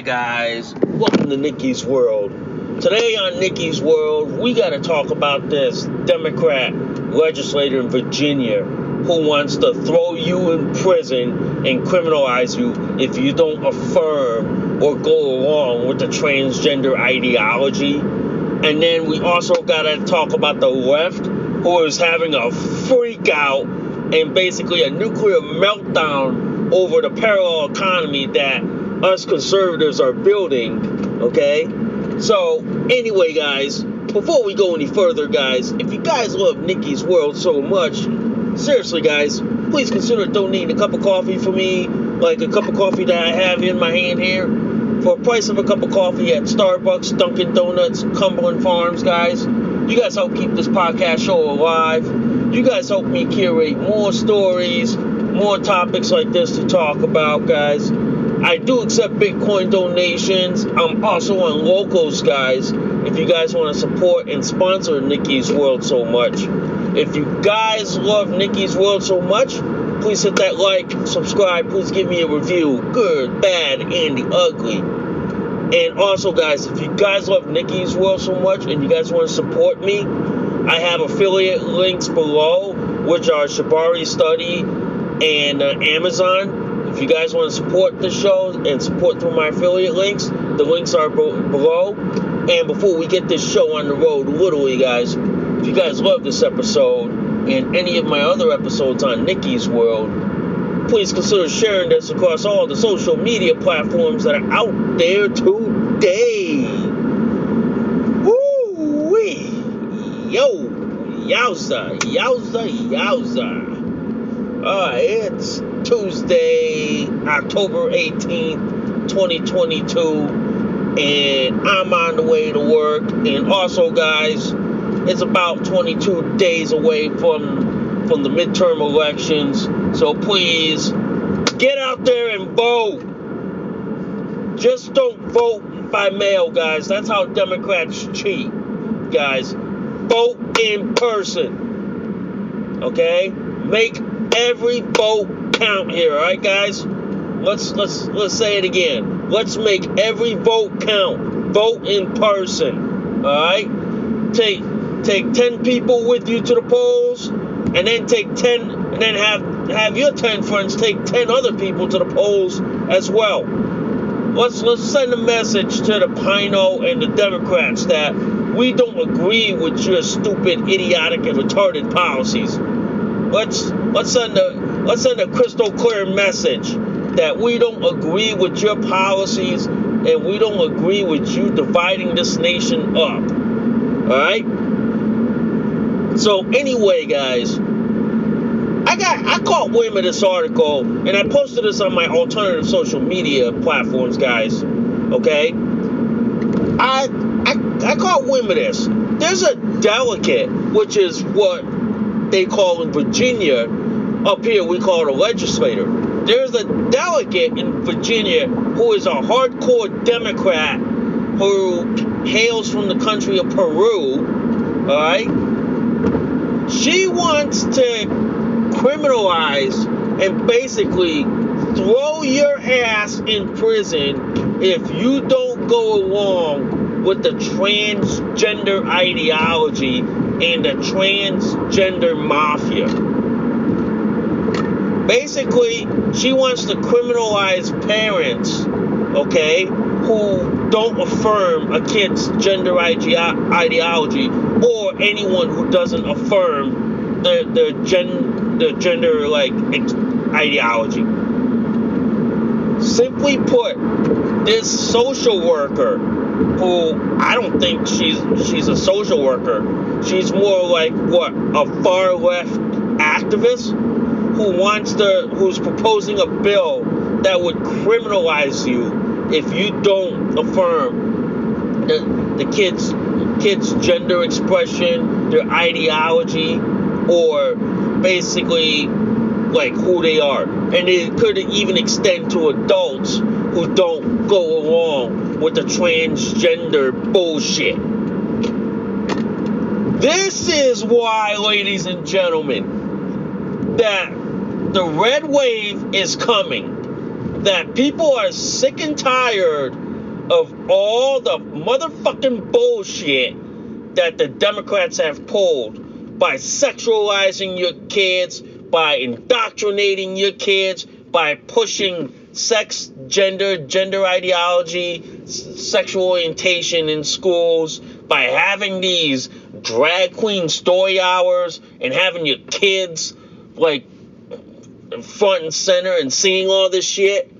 Guys. Welcome to Nikki's World. Today on Nikki's World, we got to talk about this Democrat legislator in Virginia who wants to throw you in prison and criminalize you if you don't affirm or go along with the transgender ideology. And then we also got to talk about the left who is having a freak out and basically a nuclear meltdown over the parallel economy that us conservatives are building. Okay? So, anyway, guys, before we go any further, guys, if you guys love Nikki's World so much, seriously, guys, please consider donating a cup of coffee for me, like a cup of coffee that I have in my hand here, for a price of a cup of coffee at Starbucks, Dunkin' Donuts, Cumberland Farms, guys. You guys help keep this podcast show alive. You guys help me curate more stories, more topics like this to talk about, guys. I do accept Bitcoin donations. I'm also on Locals, guys. If you guys want to support and sponsor Nikki's World so much. If you guys love Nikki's World so much, please hit that like, subscribe. Please give me a review. Good, bad, and the ugly. And also, guys, if you guys love Nikki's World so much and you guys want to support me, I have affiliate links below, which are Shabari Study and uh, Amazon. If you guys want to support the show and support through my affiliate links, the links are below. And before we get this show on the road, literally, guys, if you guys love this episode and any of my other episodes on Nikki's World, please consider sharing this across all the social media platforms that are out there today. Woo-wee! Yo! Yowza! Yowza! Yowza! Uh, it's Tuesday, October 18th, 2022, and I'm on the way to work. And also, guys, it's about 22 days away from from the midterm elections. So please get out there and vote. Just don't vote by mail, guys. That's how Democrats cheat, guys. Vote in person. Okay? Make every vote count here, all right, guys? Let's let's let's say it again. Let's make every vote count. Vote in person. All right? Take take 10 people with you to the polls and then take 10 and then have have your 10 friends take 10 other people to the polls as well. Let's let's send a message to the Pino and the Democrats that we don't agree with your stupid, idiotic, and retarded policies. Let's let's send a let's send a crystal clear message that we don't agree with your policies and we don't agree with you dividing this nation up. All right? So anyway, guys, I got I caught wind of this article and I posted this on my alternative social media platforms, guys. Okay? I I I caught wind of this. There's a delegate, which is what they call in Virginia, up here we call it a legislator. There's a delegate in Virginia who is a hardcore Democrat who hails from the country of Peru. All right? She wants to criminalize and basically throw your ass in prison if you don't go along with the transgender ideology and the transgender mafia. Basically, she wants to criminalize parents, okay, who don't affirm a kid's gender ide- ideology or anyone who doesn't affirm the, the, gen, the gender like ideology. Simply put, this social worker who I don't think she's she's a social worker. She's more like what a far left activist who wants to who's proposing a bill that would criminalize you if you don't affirm the, the kids kids gender expression, their ideology, or basically like who they are. And it could even extend to adults who don't go along with the transgender bullshit. This is why, ladies and gentlemen, that the red wave is coming. That people are sick and tired of all the motherfucking bullshit that the Democrats have pulled by sexualizing your kids, by indoctrinating your kids, by pushing sex, gender, gender ideology, sexual orientation in schools, by having these drag queen story hours and having your kids like front and center and seeing all this shit.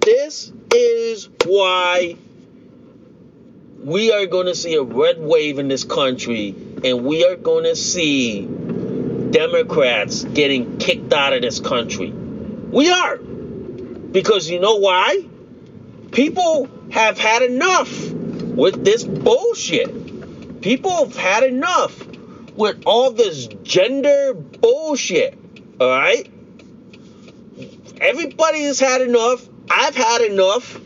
This is why we are going to see a red wave in this country and we are going to see Democrats getting kicked out of this country. We are. Because you know why? People have had enough with this bullshit. People have had enough with all this gender bullshit. All right? Everybody has had enough. I've had enough.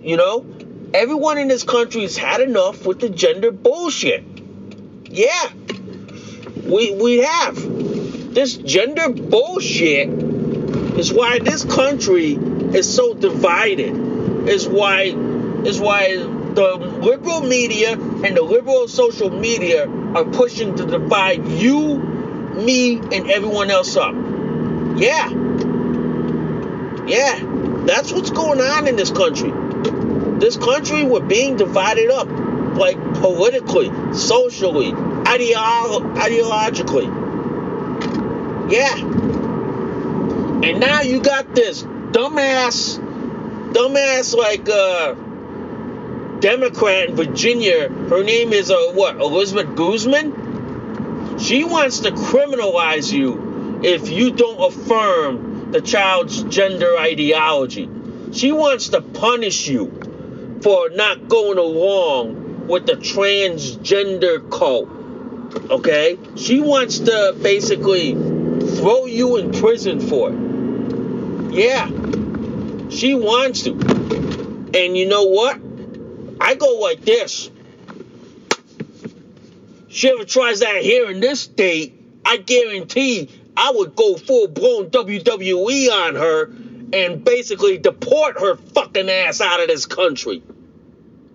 You know? Everyone in this country has had enough with the gender bullshit. Yeah. We we have. This gender bullshit is why this country is so divided. Is why is why the liberal media and the liberal social media are pushing to divide you, me, and everyone else up. Yeah. Yeah. That's what's going on in this country. This country, we're being divided up, like politically, socially, ideolo- ideologically. Yeah. And now you got this dumbass, dumbass like uh, Democrat in Virginia. Her name is uh, what? Elizabeth Guzman. She wants to criminalize you if you don't affirm the child's gender ideology. She wants to punish you for not going along with the transgender cult. Okay? She wants to basically throw you in prison for it. Yeah. She wants to. And you know what? I go like this. She ever tries that here in this state, I guarantee I would go full blown WWE on her and basically deport her fucking ass out of this country.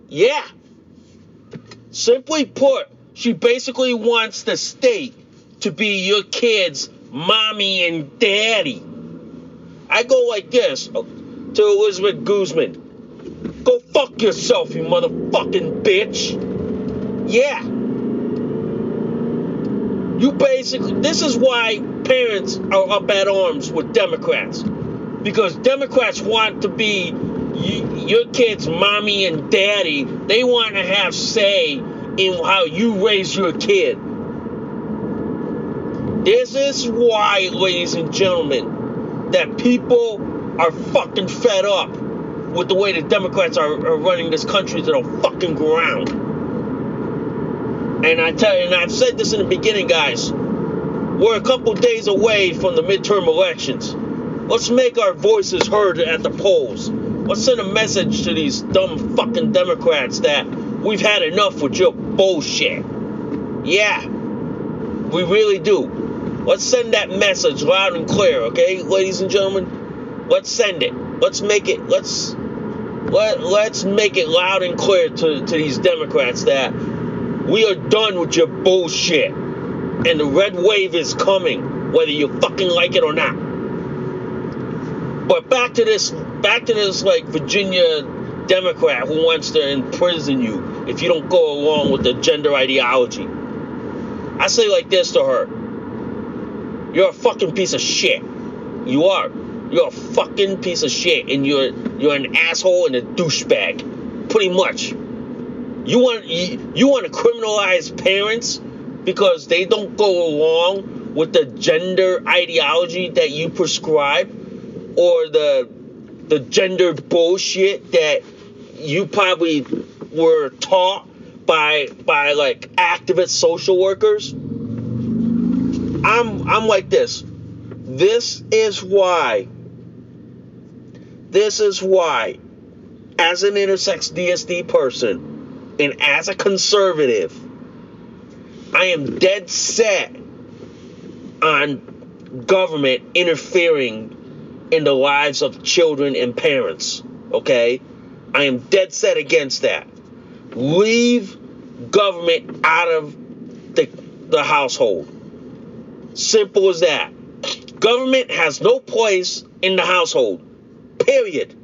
Yeah. Simply put, she basically wants the state to be your kid's mommy and daddy. I go like this oh, to Elizabeth Guzman. Go fuck yourself, you motherfucking bitch. Yeah. You basically, this is why parents are up at arms with Democrats. Because Democrats want to be your kid's mommy and daddy. They want to have say in how you raise your kid. This is why, ladies and gentlemen, that people are fucking fed up with the way the Democrats are, are running this country to the fucking ground. And I tell you, and I've said this in the beginning, guys. We're a couple days away from the midterm elections. Let's make our voices heard at the polls. Let's send a message to these dumb fucking Democrats that we've had enough with your bullshit. Yeah, we really do. Let's send that message loud and clear, okay, ladies and gentlemen? Let's send it. Let's make it. Let's let let's make it loud and clear to, to these Democrats that we are done with your bullshit. And the red wave is coming, whether you fucking like it or not. But back to this back to this like Virginia Democrat who wants to imprison you if you don't go along with the gender ideology. I say like this to her. You're a fucking piece of shit. You are. You're a fucking piece of shit and you're you're an asshole and a douchebag. Pretty much. You want you, you want to criminalize parents because they don't go along with the gender ideology that you prescribe or the the gender bullshit that you probably were taught by by like activist social workers. I'm I'm like this. This is why. This is why as an intersex DSD person and as a conservative, I am dead set on government interfering in the lives of children and parents. Okay? I am dead set against that. Leave government out of the, the household. Simple as that. Government has no place in the household. Period.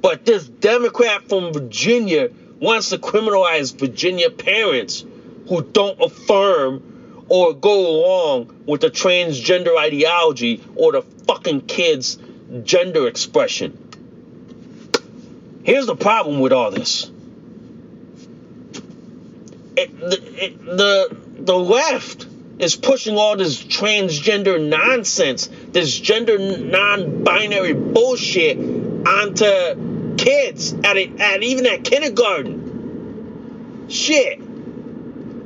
But this Democrat from Virginia wants to criminalize Virginia parents who don't affirm or go along with the transgender ideology or the fucking kids' gender expression. Here's the problem with all this. It, the, it, the the left is pushing all this transgender nonsense, this gender non-binary bullshit onto kids at, a, at even at kindergarten. Shit.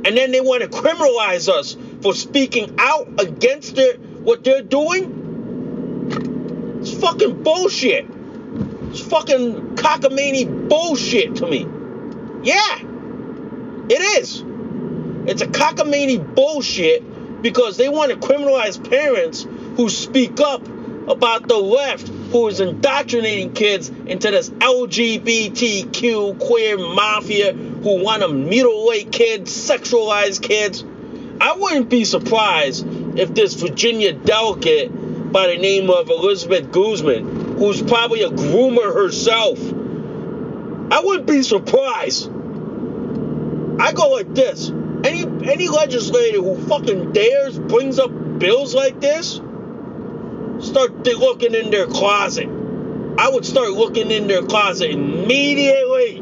And then they want to criminalize us for speaking out against their, what they're doing. It's fucking bullshit. It's fucking cockamamie bullshit to me. Yeah, it is. It's a cockamamie bullshit because they want to criminalize parents who speak up about the left who is indoctrinating kids into this LGBTQ queer mafia who want to mutilate kids, sexualize kids. I wouldn't be surprised if this Virginia delegate by the name of Elizabeth Guzman, who's probably a groomer herself, I wouldn't be surprised. I go like this. Any any legislator who fucking dares brings up bills like this, start looking in their closet. I would start looking in their closet immediately.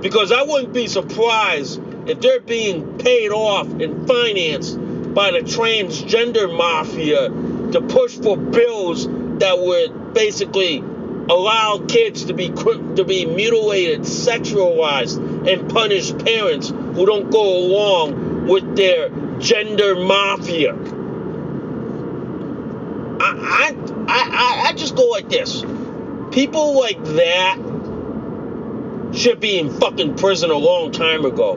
Because I wouldn't be surprised if they're being paid off and financed by the transgender mafia to push for bills that would basically allow kids to be to be mutilated, sexualized, and punish parents who don't go along with their gender mafia. I, I, I, just go like this. People like that should be in fucking prison a long time ago.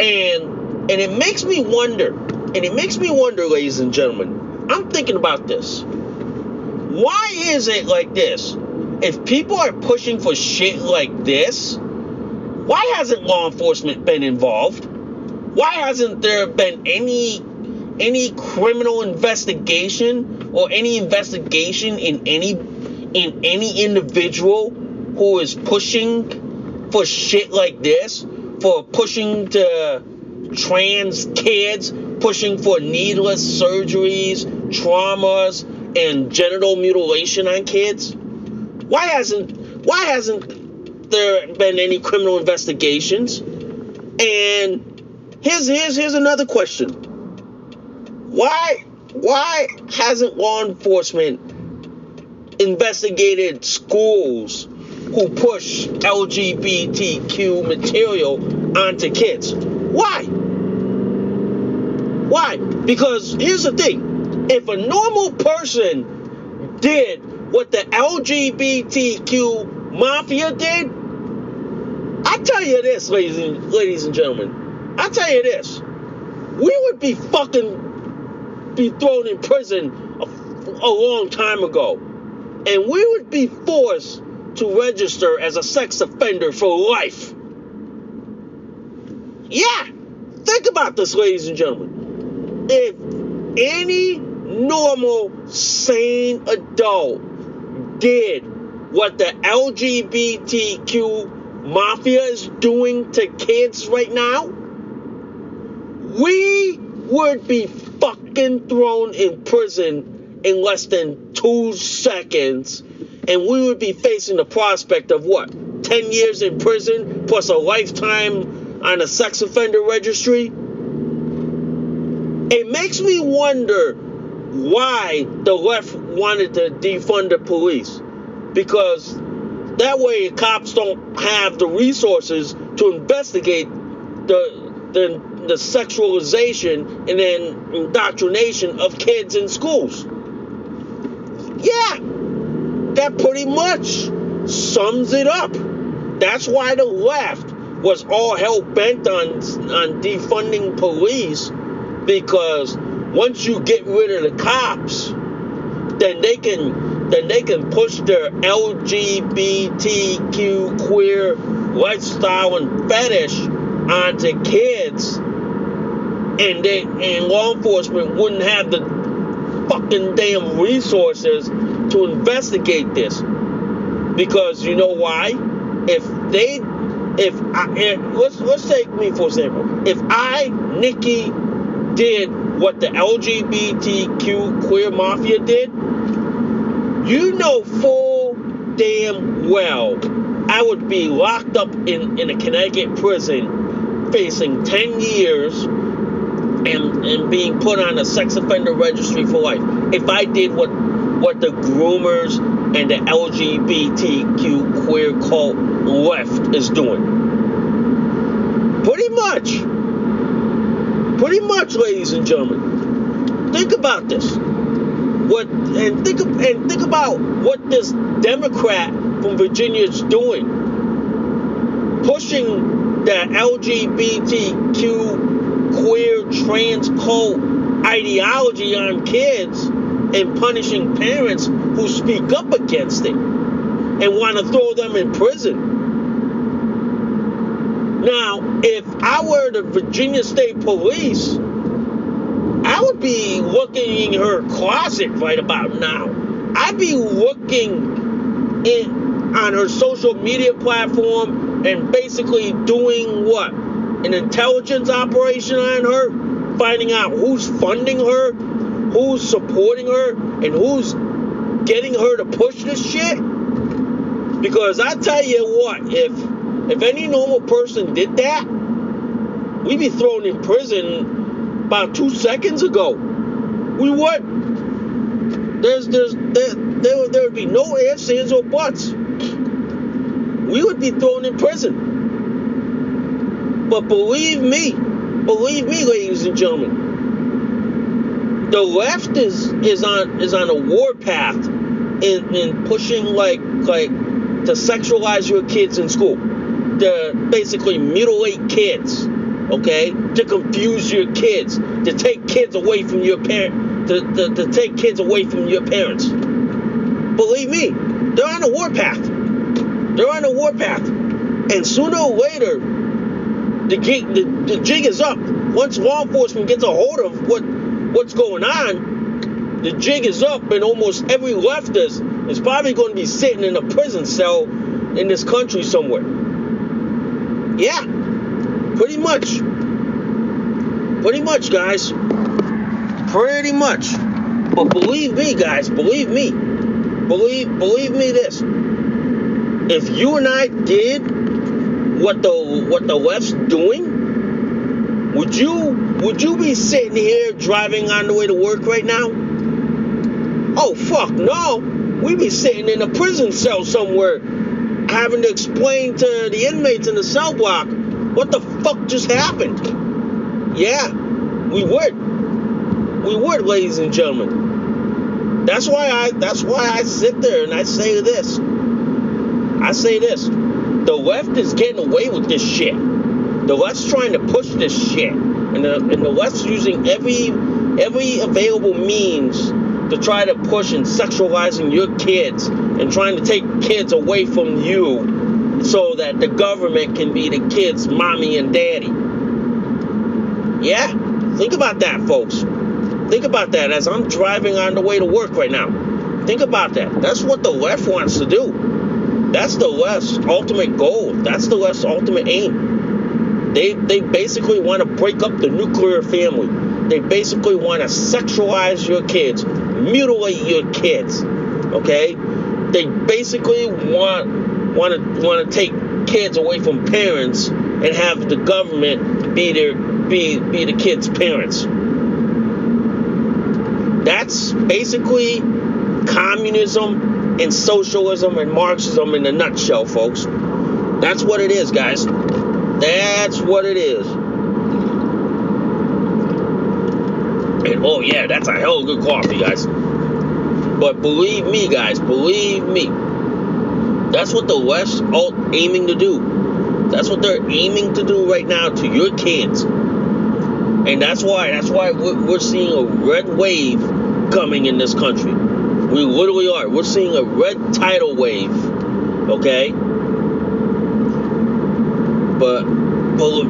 And and it makes me wonder, and it makes me wonder, ladies and gentlemen, I'm thinking about this. Why is it like this? If people are pushing for shit like this, why hasn't law enforcement been involved? Why hasn't there been any any criminal investigation or any investigation in any in any individual who is pushing for shit like this, for pushing to trans kids, pushing for needless surgeries, traumas, and genital mutilation on kids? Why hasn't why hasn't there been any criminal investigations? And here's here's here's another question. Why why hasn't law enforcement investigated schools who push LGBTQ material onto kids? Why? Why? Because here's the thing if a normal person did what the LGBTQ mafia did, I tell you this, ladies and, ladies and gentlemen, I tell you this, we would be fucking be thrown in prison a, a long time ago. And we would be forced to register as a sex offender for life. Yeah, think about this, ladies and gentlemen. If any normal, sane adult did what the LGBTQ mafia is doing to kids right now, we would be fucking thrown in prison in less than two seconds, and we would be facing the prospect of what? 10 years in prison plus a lifetime on a sex offender registry? It makes me wonder why the left wanted to defund the police. Because that way, cops don't have the resources to investigate the the, the sexualization and then indoctrination of kids in schools. Yeah, that pretty much sums it up. That's why the left was all hell bent on on defunding police because once you get rid of the cops, then they can then they can push their LGBTQ queer lifestyle and fetish onto kids, and they and law enforcement wouldn't have the fucking damn resources to investigate this. Because you know why? If they, if I, let's let's take me for example. If I, Nikki, did what the LGBTQ queer mafia did, you know full damn well I would be locked up in, in a Connecticut prison facing 10 years and, and being put on a sex offender registry for life if I did what what the groomers and the LGBTQ queer cult left is doing. Pretty much. Pretty much, ladies and gentlemen. Think about this what and think and think about what this Democrat from Virginia is doing, pushing the LGBTQ queer trans cult ideology on kids and punishing parents who speak up against it and want to throw them in prison. Now, if I were the Virginia State Police I would be looking in her closet right about now. I'd be looking in on her social media platform and basically doing what? An intelligence operation on her, finding out who's funding her, who's supporting her, and who's getting her to push this shit. Because I tell you what, if if any normal person did that, we'd be thrown in prison about two seconds ago. We would. There's, there's, there, there, there would be no ifs, ands, or buts. We would be thrown in prison. But believe me, believe me, ladies and gentlemen, the left is is on is on a war path in, in pushing like like to sexualize your kids in school, to basically mutilate kids okay, to confuse your kids, to take kids away from your parent, to, to, to take kids away from your parents. Believe me, they're on a warpath. They're on a warpath. And sooner or later, the jig, the, the jig is up. Once law enforcement gets a hold of what what's going on, the jig is up, and almost every leftist is probably going to be sitting in a prison cell in this country somewhere. Yeah, Pretty much. Pretty much, guys. Pretty much. But believe me, guys, believe me. Believe believe me this. If you and I did what the what the left's doing, would you would you be sitting here driving on the way to work right now? Oh fuck no. We'd be sitting in a prison cell somewhere having to explain to the inmates in the cell block what the fuck just happened? Yeah, we would. We would, ladies and gentlemen. That's why I that's why I sit there and I say this. I say this. The left is getting away with this shit. The left's trying to push this shit. And the, and the left's using every every available means to try to push and sexualizing your kids and trying to take kids away from you so that the government can be the kids' mommy and daddy. Yeah? Think about that, folks. Think about that as I'm driving on the way to work right now. Think about that. That's what the left wants to do. That's the left's ultimate goal. That's the left's ultimate aim. They they basically want to break up the nuclear family. They basically want to sexualize your kids, mutilate your kids. Okay? They basically want want to want to take kids away from parents and have the government be their be be the kids' parents. That's basically communism in socialism and Marxism in a nutshell, folks. That's what it is, guys. That's what it is. And oh, yeah, that's a hell of good coffee, guys. But believe me, guys, believe me. That's what the West are aiming to do. That's what they're aiming to do right now to your kids. And that's why, that's why we're seeing a red wave coming in this country. We literally are. We're seeing a red tidal wave. Okay? But,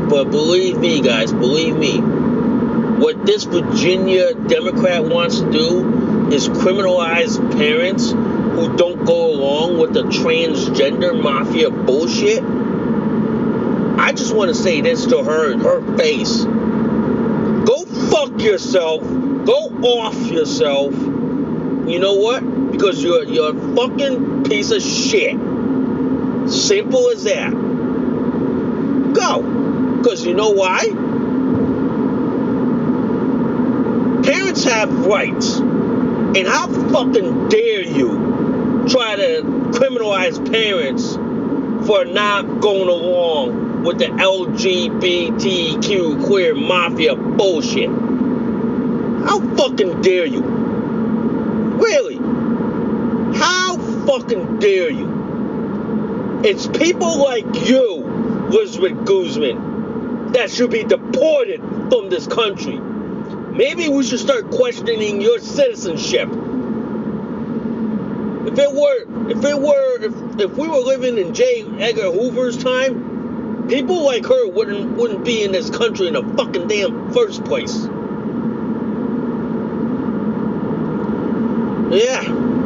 but, believe me, guys, believe me. What this Virginia Democrat wants to do is criminalize parents who don't go along with the transgender mafia bullshit. I just want to say this to her in her face. Go fuck yourself. Go off yourself you know what? Because you're you're a fucking piece of shit. Simple as that. Go. Because you know why? Parents have rights. And how fucking dare you try to criminalize parents for not going along with the LGBTQ queer mafia bullshit? How fucking dare you? Really? How fucking dare you? It's people like you, Elizabeth Guzman, that should be deported from this country. Maybe we should start questioning your citizenship. If it were, if it were, if, if we were living in J. Edgar Hoover's time, people like her wouldn't wouldn't be in this country in the fucking damn first place. Yeah,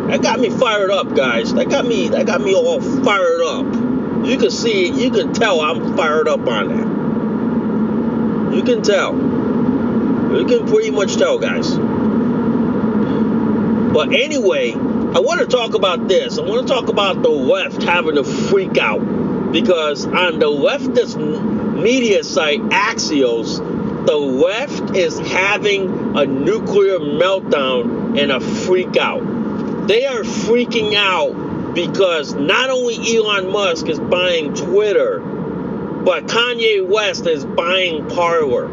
that got me fired up, guys. That got me that got me all fired up. You can see, you can tell I'm fired up on that. You can tell. You can pretty much tell, guys. But anyway, I want to talk about this. I want to talk about the left having a freak out because on the leftist media site Axios, the left is having a nuclear meltdown and a freak out. They are freaking out because not only Elon Musk is buying Twitter, but Kanye West is buying Parler.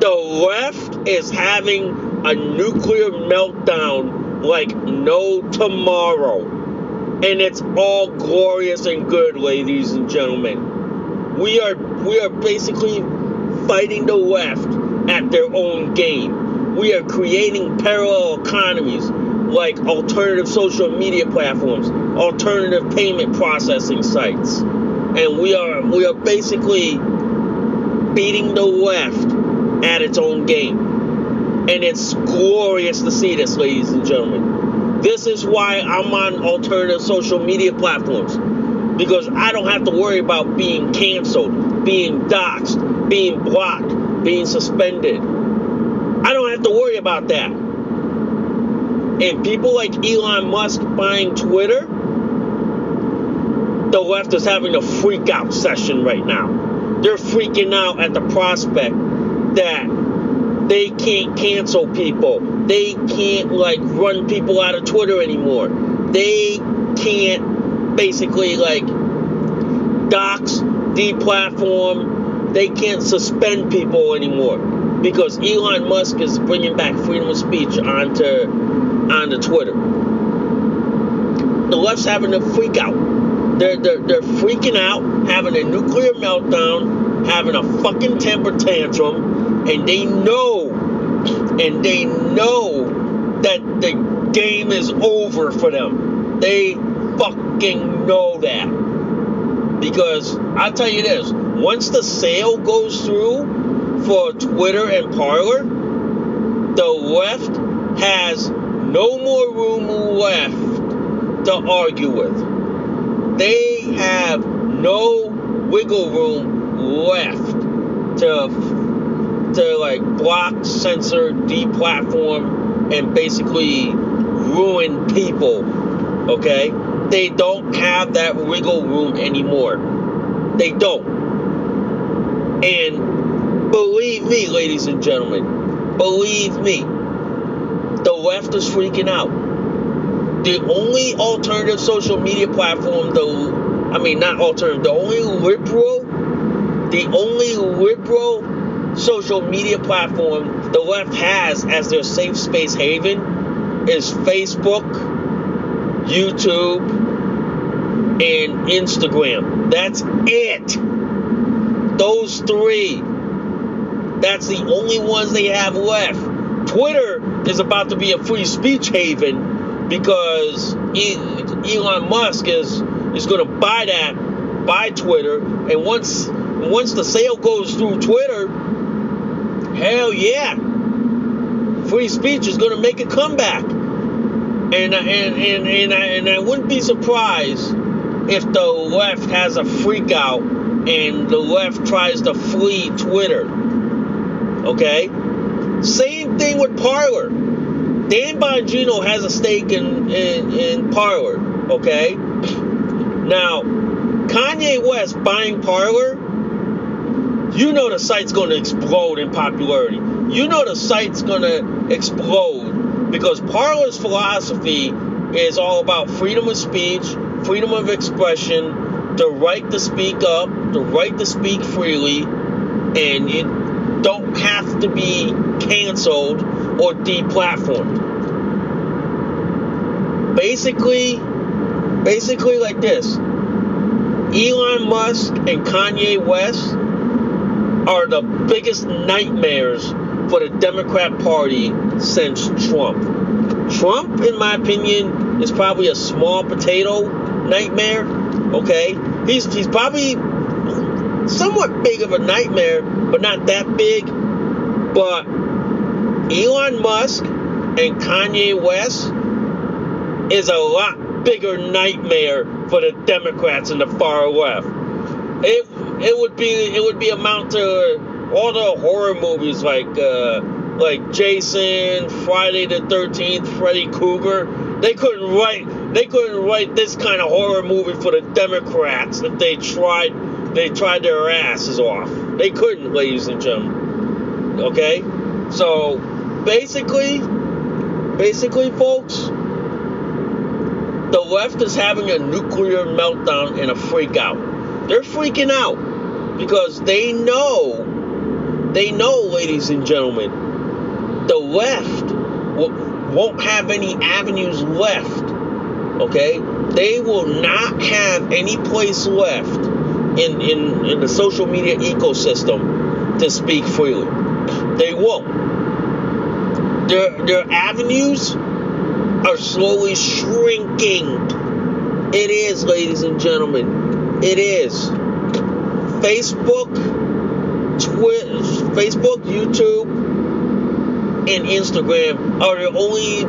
The left is having a nuclear meltdown like no tomorrow. And it's all glorious and good, ladies and gentlemen. We are we are basically fighting the left at their own game. We are creating parallel economies like alternative social media platforms, alternative payment processing sites. And we are we are basically beating the left at its own game. And it's glorious to see this, ladies and gentlemen. This is why I'm on alternative social media platforms. Because I don't have to worry about being canceled, being doxxed, being blocked, being suspended. To worry about that. And people like Elon Musk buying Twitter, the left is having a freak out session right now. They're freaking out at the prospect that they can't cancel people. They can't like run people out of Twitter anymore. They can't basically like dox, deplatform, they can't suspend people anymore. Because Elon Musk is bringing back freedom of speech onto onto Twitter. The left's having a freak out. They're, they're, they're freaking out, having a nuclear meltdown, having a fucking temper tantrum, and they know, and they know that the game is over for them. They fucking know that. Because I'll tell you this once the sale goes through for Twitter and Parler, the left has no more room left to argue with. They have no wiggle room left to to like block, censor, deplatform, and basically ruin people. Okay? They don't have that wiggle room anymore. They don't. And believe me, ladies and gentlemen, believe me, the left is freaking out. The only alternative social media platform, the I mean not alternative, the only liberal, the only liberal social media platform the left has as their safe space haven is Facebook, YouTube, and Instagram. That's it. Those three. That's the only ones they have left. Twitter is about to be a free speech haven because Elon Musk is is going to buy that, buy Twitter, and once once the sale goes through Twitter, hell yeah, free speech is going to make a comeback. And uh, and and and I, and I wouldn't be surprised if the left has a freak out and the left tries to flee Twitter. Okay? Same thing with Parler. Dan Bongino has a stake in, in, in Parler. Okay? Now, Kanye West buying Parler, you know the site's going to explode in popularity. You know the site's going to explode because Parler's philosophy is all about freedom of speech, freedom of expression, the right to speak up, the right to speak freely, and you don't have to be canceled or deplatformed. Basically, basically like this. Elon Musk and Kanye West are the biggest nightmares for the Democrat Party since Trump. Trump, in my opinion, is probably a small potato nightmare Okay, he's he's probably somewhat big of a nightmare, but not that big. But Elon Musk and Kanye West is a lot bigger nightmare for the Democrats and the far left. It it would be it would be amount to all the horror movies like uh, like Jason, Friday the Thirteenth, Freddy Krueger. They couldn't write they couldn't write this kind of horror movie for the Democrats if they tried they tried their asses off. They couldn't, ladies and gentlemen. Okay? So basically, basically, folks, the left is having a nuclear meltdown and a freak out. They're freaking out because they know, they know, ladies and gentlemen, the left won't have any avenues left okay, they will not have any place left in, in, in the social media ecosystem to speak freely. They won't. Their, their avenues are slowly shrinking. It is, ladies and gentlemen. It is. Facebook, Twitter, Facebook, YouTube, and Instagram are the only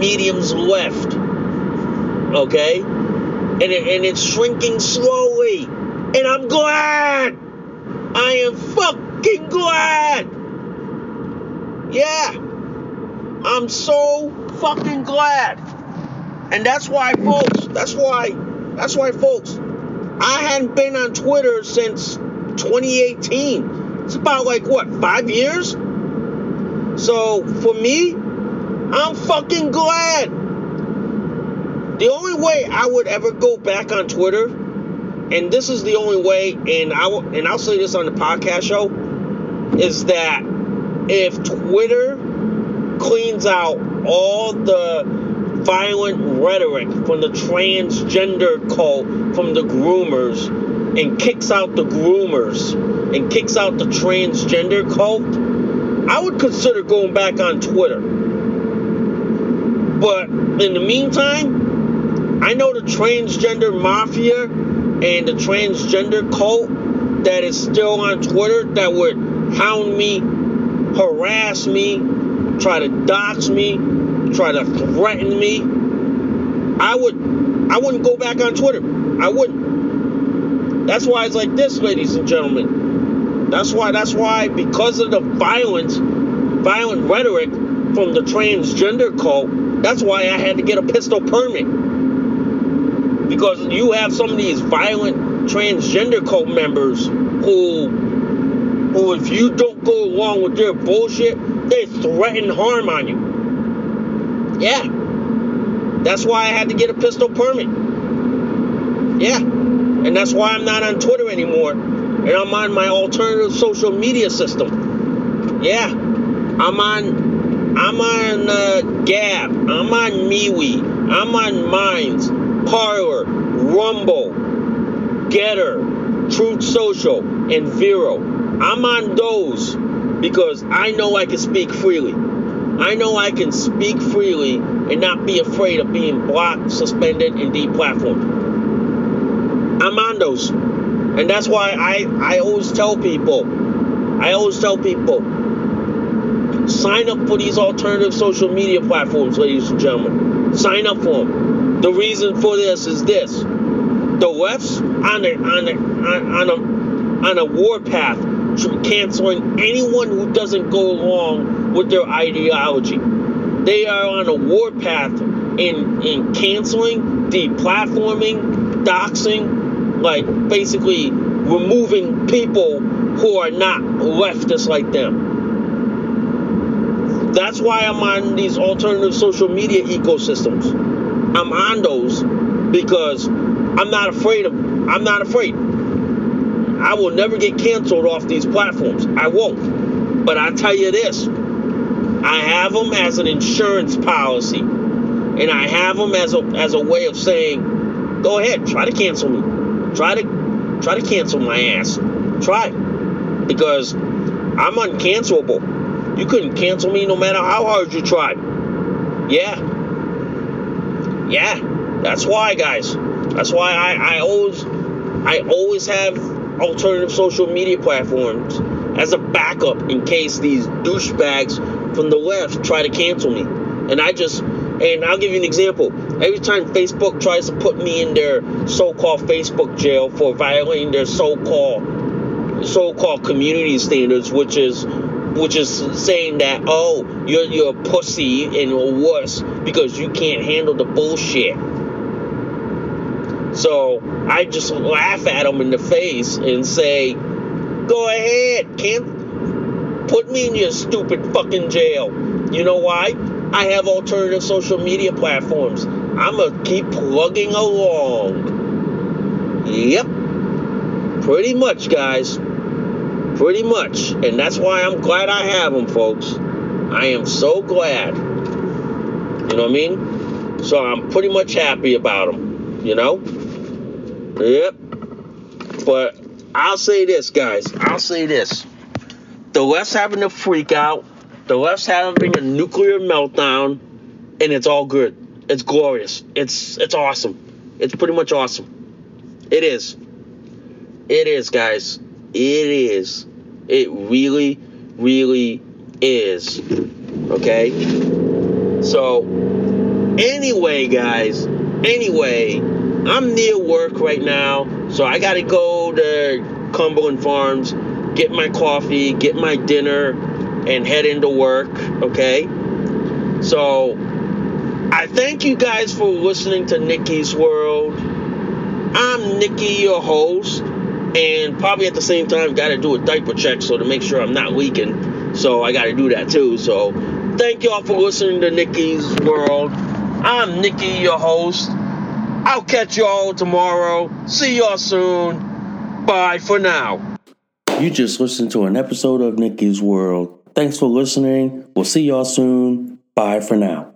mediums left okay? And, it, and it's shrinking slowly. And I'm glad. I am fucking glad. Yeah. I'm so fucking glad. And that's why, folks, that's why, that's why, folks, I hadn't been on Twitter since 2018. It's about like, what, five years? So for me, I'm fucking glad. The only way I would ever go back on Twitter, and this is the only way, and I will, and I'll say this on the podcast show, is that if Twitter cleans out all the violent rhetoric from the transgender cult, from the groomers, and kicks out the groomers and kicks out the transgender cult, I would consider going back on Twitter. But in the meantime, I know the transgender mafia and the transgender cult that is still on Twitter that would hound me, harass me, try to dox me, try to threaten me. I would I wouldn't go back on Twitter. I wouldn't. That's why it's like this, ladies and gentlemen. That's why that's why because of the violence, violent rhetoric from the transgender cult, that's why I had to get a pistol permit. Because you have some of these violent transgender cult members who who if you don't go along with their bullshit, they threaten harm on you. Yeah. That's why I had to get a pistol permit. Yeah. And that's why I'm not on Twitter anymore. And I'm on my alternative social media system. Yeah. I'm on I'm on uh, Gab. I'm on MeWe. I'm on Minds, Parler, Rumble, Gettr, Truth Social, and Vero. I'm on those because I know I can speak freely. I know I can speak freely and not be afraid of being blocked, suspended, and deplatformed. I'm on those. And that's why I, I always tell people, I always tell people, sign up for these alternative social media platforms, ladies and gentlemen. Sign up for them. The reason for this is this. The left's on a, on a, on a, on a war path canceling anyone who doesn't go along with their ideology. They are on a war path in in canceling, deplatforming, doxing, like basically removing people who are not leftists like them. That's why I'm on these alternative social media ecosystems. I'm on those because I'm not afraid of I'm not afraid. I will never get canceled off these platforms. I won't. But I tell you this I have them as an insurance policy. And I have them as a, as a way of saying, go ahead, try to cancel me. Try to try to cancel my ass. Try. Because I'm uncancelable. You couldn't cancel me no matter how hard you tried. Yeah. Yeah. That's why, guys. That's why I, I always I always have alternative social media platforms as a backup in case these douchebags from the left try to cancel me. And I just, and I'll give you an example. Every time Facebook tries to put me in their so-called Facebook jail for violating their so-called so-called community standards, which is which is saying that oh you're you're a pussy and or worse because you can't handle the bullshit. So I just laugh at them in the face and say, go ahead, can't put me in your stupid fucking jail. You know why? I have alternative social media platforms. I'm to keep plugging along. Yep. Pretty much, guys. Pretty much. And that's why I'm glad I have them, folks. I am so glad. You know what I mean? So I'm pretty much happy about them. You know? Yep. But I'll say this, guys. I'll say this. The left's having a freak out. The left's having a nuclear meltdown, and it's all good. It's glorious. It's it's awesome. It's pretty much awesome. It is. It is, guys. It is. It really, really is. Okay? So, anyway, guys. Anyway, I'm near work right now, so I gotta go to Cumberland Farms, get my coffee, get my dinner, and head into work. Okay? So, I thank you guys for listening to Nikki's World. I'm Nikki, your host, and probably at the same time got to do a diaper check so to make sure I'm not leaking. So I got to do that too. So thank y'all for listening to Nikki's World. I'm Nikki, your host. I'll catch y'all tomorrow. See y'all soon. Bye for now. You just listened to an episode of Nikki's World. Thanks for listening. We'll see y'all soon. Bye for now.